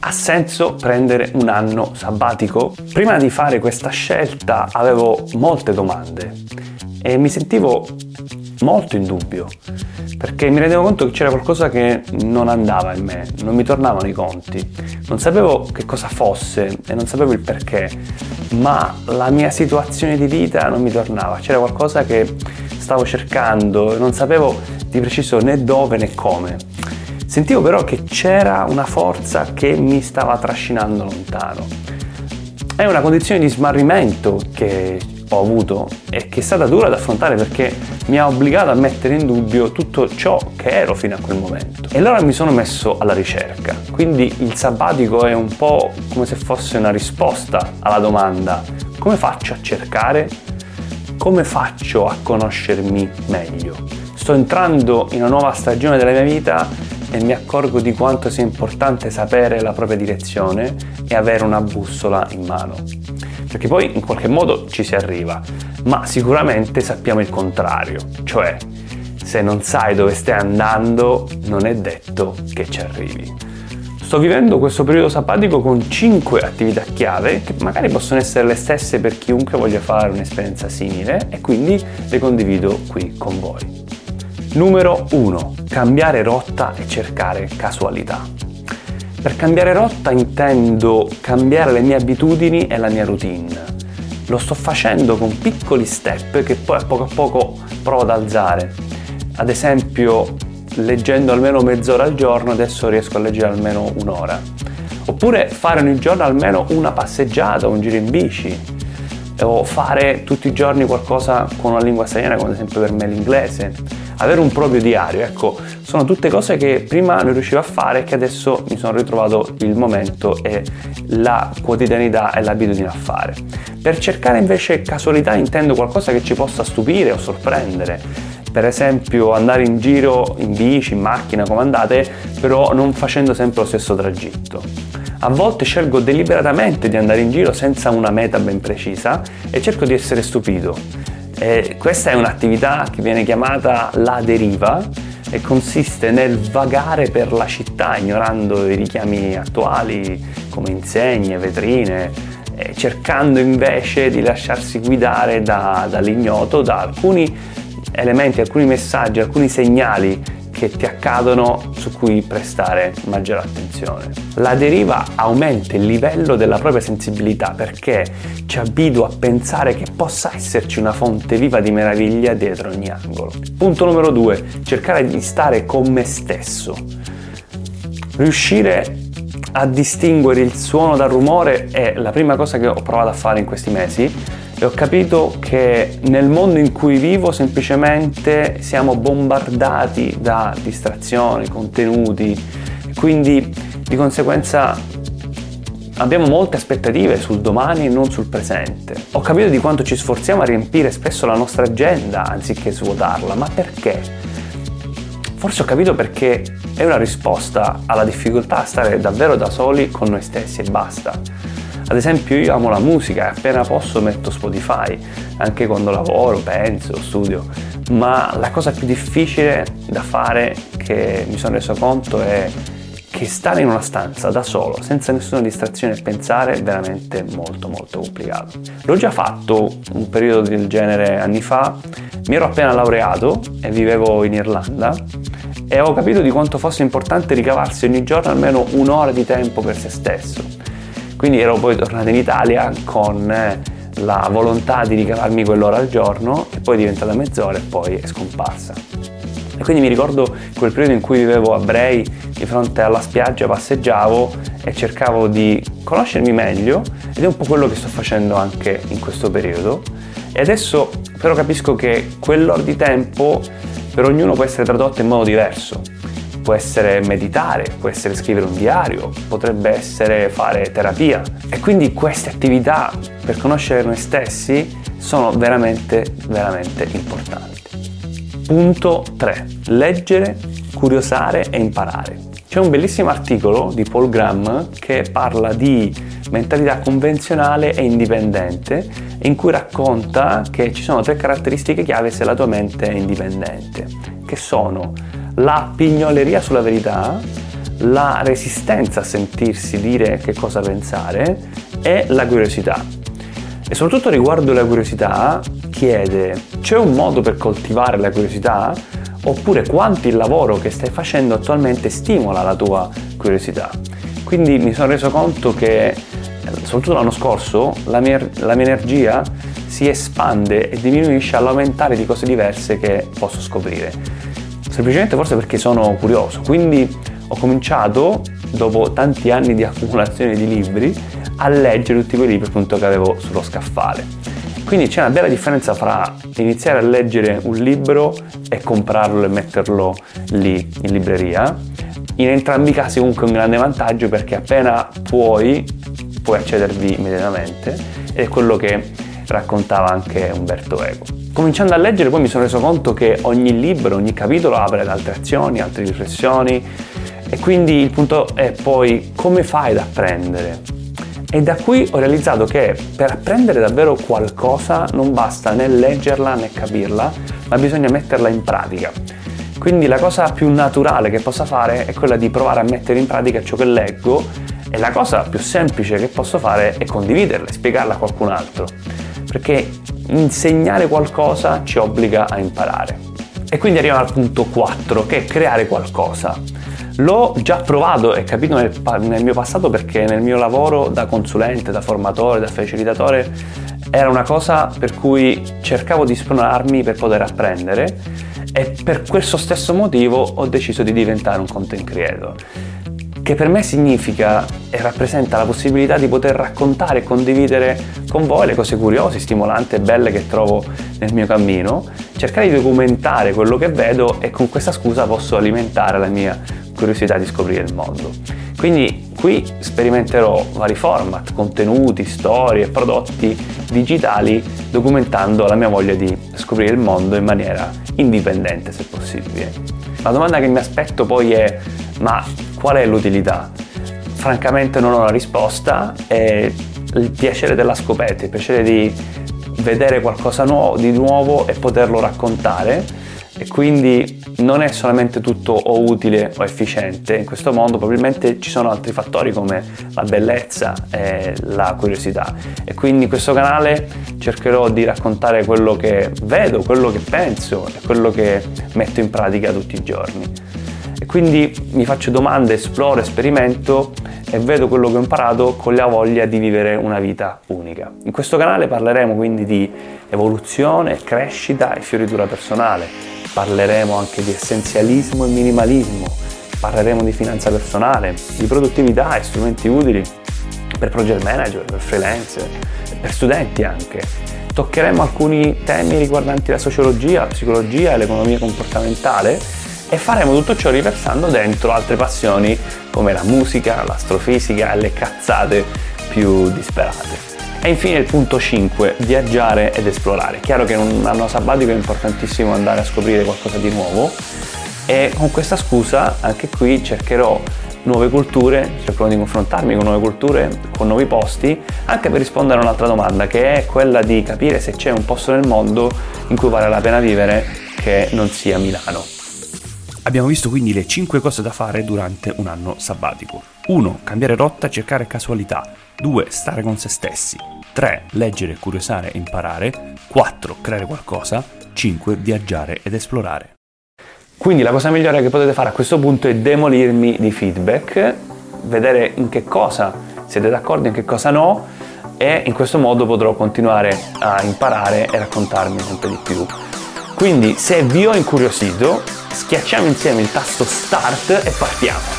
Ha senso prendere un anno sabbatico? Prima di fare questa scelta avevo molte domande e mi sentivo molto in dubbio perché mi rendevo conto che c'era qualcosa che non andava in me, non mi tornavano i conti, non sapevo che cosa fosse e non sapevo il perché, ma la mia situazione di vita non mi tornava, c'era qualcosa che stavo cercando e non sapevo di preciso né dove né come. Sentivo però che c'era una forza che mi stava trascinando lontano. È una condizione di smarrimento che ho avuto e che è stata dura da affrontare perché mi ha obbligato a mettere in dubbio tutto ciò che ero fino a quel momento. E allora mi sono messo alla ricerca. Quindi il sabbatico è un po' come se fosse una risposta alla domanda come faccio a cercare? Come faccio a conoscermi meglio? Sto entrando in una nuova stagione della mia vita e mi accorgo di quanto sia importante sapere la propria direzione e avere una bussola in mano perché poi in qualche modo ci si arriva, ma sicuramente sappiamo il contrario, cioè se non sai dove stai andando non è detto che ci arrivi. Sto vivendo questo periodo sabbatico con 5 attività chiave che magari possono essere le stesse per chiunque voglia fare un'esperienza simile e quindi le condivido qui con voi. Numero 1. Cambiare rotta e cercare casualità. Per cambiare rotta intendo cambiare le mie abitudini e la mia routine. Lo sto facendo con piccoli step che poi a poco a poco provo ad alzare. Ad esempio, leggendo almeno mezz'ora al giorno, adesso riesco a leggere almeno un'ora. Oppure fare ogni giorno almeno una passeggiata, un giro in bici. O fare tutti i giorni qualcosa con una lingua straniera, come ad esempio per me l'inglese avere un proprio diario, ecco, sono tutte cose che prima non riuscivo a fare e che adesso mi sono ritrovato il momento e la quotidianità e l'abitudine a fare. Per cercare invece casualità intendo qualcosa che ci possa stupire o sorprendere. Per esempio andare in giro in bici, in macchina, come andate, però non facendo sempre lo stesso tragitto. A volte scelgo deliberatamente di andare in giro senza una meta ben precisa e cerco di essere stupito e questa è un'attività che viene chiamata la deriva e consiste nel vagare per la città ignorando i richiami attuali come insegne, vetrine, cercando invece di lasciarsi guidare da, dall'ignoto, da alcuni elementi, alcuni messaggi, alcuni segnali che ti accadono su cui prestare maggiore attenzione. La deriva aumenta il livello della propria sensibilità perché ci abitua a pensare che possa esserci una fonte viva di meraviglia dietro ogni angolo. Punto numero due, cercare di stare con me stesso. Riuscire a distinguere il suono dal rumore è la prima cosa che ho provato a fare in questi mesi e ho capito che nel mondo in cui vivo semplicemente siamo bombardati da distrazioni, contenuti, quindi di conseguenza abbiamo molte aspettative sul domani e non sul presente. Ho capito di quanto ci sforziamo a riempire spesso la nostra agenda anziché svuotarla, ma perché? Forse ho capito perché è una risposta alla difficoltà a stare davvero da soli con noi stessi e basta. Ad esempio io amo la musica e appena posso metto Spotify, anche quando lavoro, penso, studio, ma la cosa più difficile da fare che mi sono reso conto è che stare in una stanza da solo, senza nessuna distrazione e pensare, è veramente molto molto complicato. L'ho già fatto un periodo del genere anni fa, mi ero appena laureato e vivevo in Irlanda e ho capito di quanto fosse importante ricavarsi ogni giorno almeno un'ora di tempo per se stesso quindi ero poi tornato in Italia con eh, la volontà di ricavarmi quell'ora al giorno che poi è diventata mezz'ora e poi è scomparsa. E quindi mi ricordo quel periodo in cui vivevo a Bray, di fronte alla spiaggia, passeggiavo e cercavo di conoscermi meglio ed è un po' quello che sto facendo anche in questo periodo. E adesso però capisco che quell'ora di tempo per ognuno può essere tradotto in modo diverso può essere meditare, può essere scrivere un diario, potrebbe essere fare terapia. E quindi queste attività per conoscere noi stessi sono veramente, veramente importanti. Punto 3. Leggere, curiosare e imparare. C'è un bellissimo articolo di Paul Graham che parla di mentalità convenzionale e indipendente in cui racconta che ci sono tre caratteristiche chiave se la tua mente è indipendente, che sono la pignoleria sulla verità, la resistenza a sentirsi dire che cosa pensare e la curiosità. E soprattutto riguardo la curiosità chiede, c'è un modo per coltivare la curiosità? Oppure quanto il lavoro che stai facendo attualmente stimola la tua curiosità? Quindi mi sono reso conto che, soprattutto l'anno scorso, la mia, la mia energia si espande e diminuisce all'aumentare di cose diverse che posso scoprire. Semplicemente forse perché sono curioso. Quindi ho cominciato, dopo tanti anni di accumulazione di libri, a leggere tutti quei libri appunto che avevo sullo scaffale. Quindi c'è una bella differenza fra iniziare a leggere un libro e comprarlo e metterlo lì in libreria. In entrambi i casi comunque è un grande vantaggio perché appena puoi, puoi accedervi immediatamente ed è quello che raccontava anche Umberto Eco. Cominciando a leggere poi mi sono reso conto che ogni libro, ogni capitolo apre ad altre azioni, altre riflessioni e quindi il punto è poi come fai ad apprendere? E da qui ho realizzato che per apprendere davvero qualcosa non basta né leggerla né capirla, ma bisogna metterla in pratica. Quindi la cosa più naturale che possa fare è quella di provare a mettere in pratica ciò che leggo e la cosa più semplice che posso fare è condividerla e spiegarla a qualcun altro perché insegnare qualcosa ci obbliga a imparare. E quindi arriviamo al punto 4, che è creare qualcosa. L'ho già provato e capito nel, nel, mio passato perché nel mio lavoro da consulente, da formatore, da facilitatore era una cosa per cui cercavo di spronarmi per poter apprendere e per questo stesso motivo ho deciso di diventare un content creator che per me significa e rappresenta la possibilità di poter raccontare e condividere con voi le cose curiose, stimolanti e belle che trovo nel mio cammino, cercare di documentare quello che vedo e con questa scusa posso alimentare la mia curiosità di scoprire il mondo. Quindi qui sperimenterò vari format, contenuti, storie, prodotti digitali documentando la mia voglia di scoprire il mondo in maniera indipendente se possibile. La domanda che mi aspetto poi è ma qual è l'utilità? Francamente non ho la risposta, è il piacere della scoperta, il piacere di vedere qualcosa nuovo, di nuovo e poterlo raccontare e quindi non è solamente tutto o utile o efficiente, in questo mondo probabilmente ci sono altri fattori come la bellezza e la curiosità e quindi in questo canale cercherò di raccontare quello che vedo, quello che penso e quello che metto in pratica tutti i giorni. E quindi mi faccio domande, esploro, sperimento e vedo quello che ho imparato con la voglia di vivere una vita unica. In questo canale parleremo quindi di evoluzione, crescita e fioritura personale. Parleremo anche di essenzialismo e minimalismo. Parleremo di finanza personale, di produttività e strumenti utili per project manager, per freelance, per studenti anche. Toccheremo alcuni temi riguardanti la sociologia, la psicologia e l'economia comportamentale e faremo tutto ciò riversando dentro altre passioni come la musica, l'astrofisica e le cazzate più disperate. E infine il punto 5, viaggiare ed esplorare. Chiaro che in un anno sabbatico è importantissimo andare a scoprire qualcosa di nuovo e con questa scusa anche qui cercherò nuove culture, cercherò di confrontarmi con nuove culture, con nuovi posti, anche per rispondere a un'altra domanda che è quella di capire se c'è un posto nel mondo in cui vale la pena vivere che non sia Milano. Abbiamo visto quindi le 5 cose da fare durante un anno sabbatico. 1. Cambiare rotta e cercare casualità. 2. Stare con se stessi. 3. Leggere, curiosare e imparare. 4. Creare qualcosa. 5. Viaggiare ed esplorare. Quindi la cosa migliore che potete fare a questo punto è demolirmi di feedback, vedere in che cosa siete d'accordo, in che cosa no e in questo modo potrò continuare a imparare e raccontarmi sempre di più. Quindi se vi ho incuriosito schiacciamo insieme il tasto start e partiamo.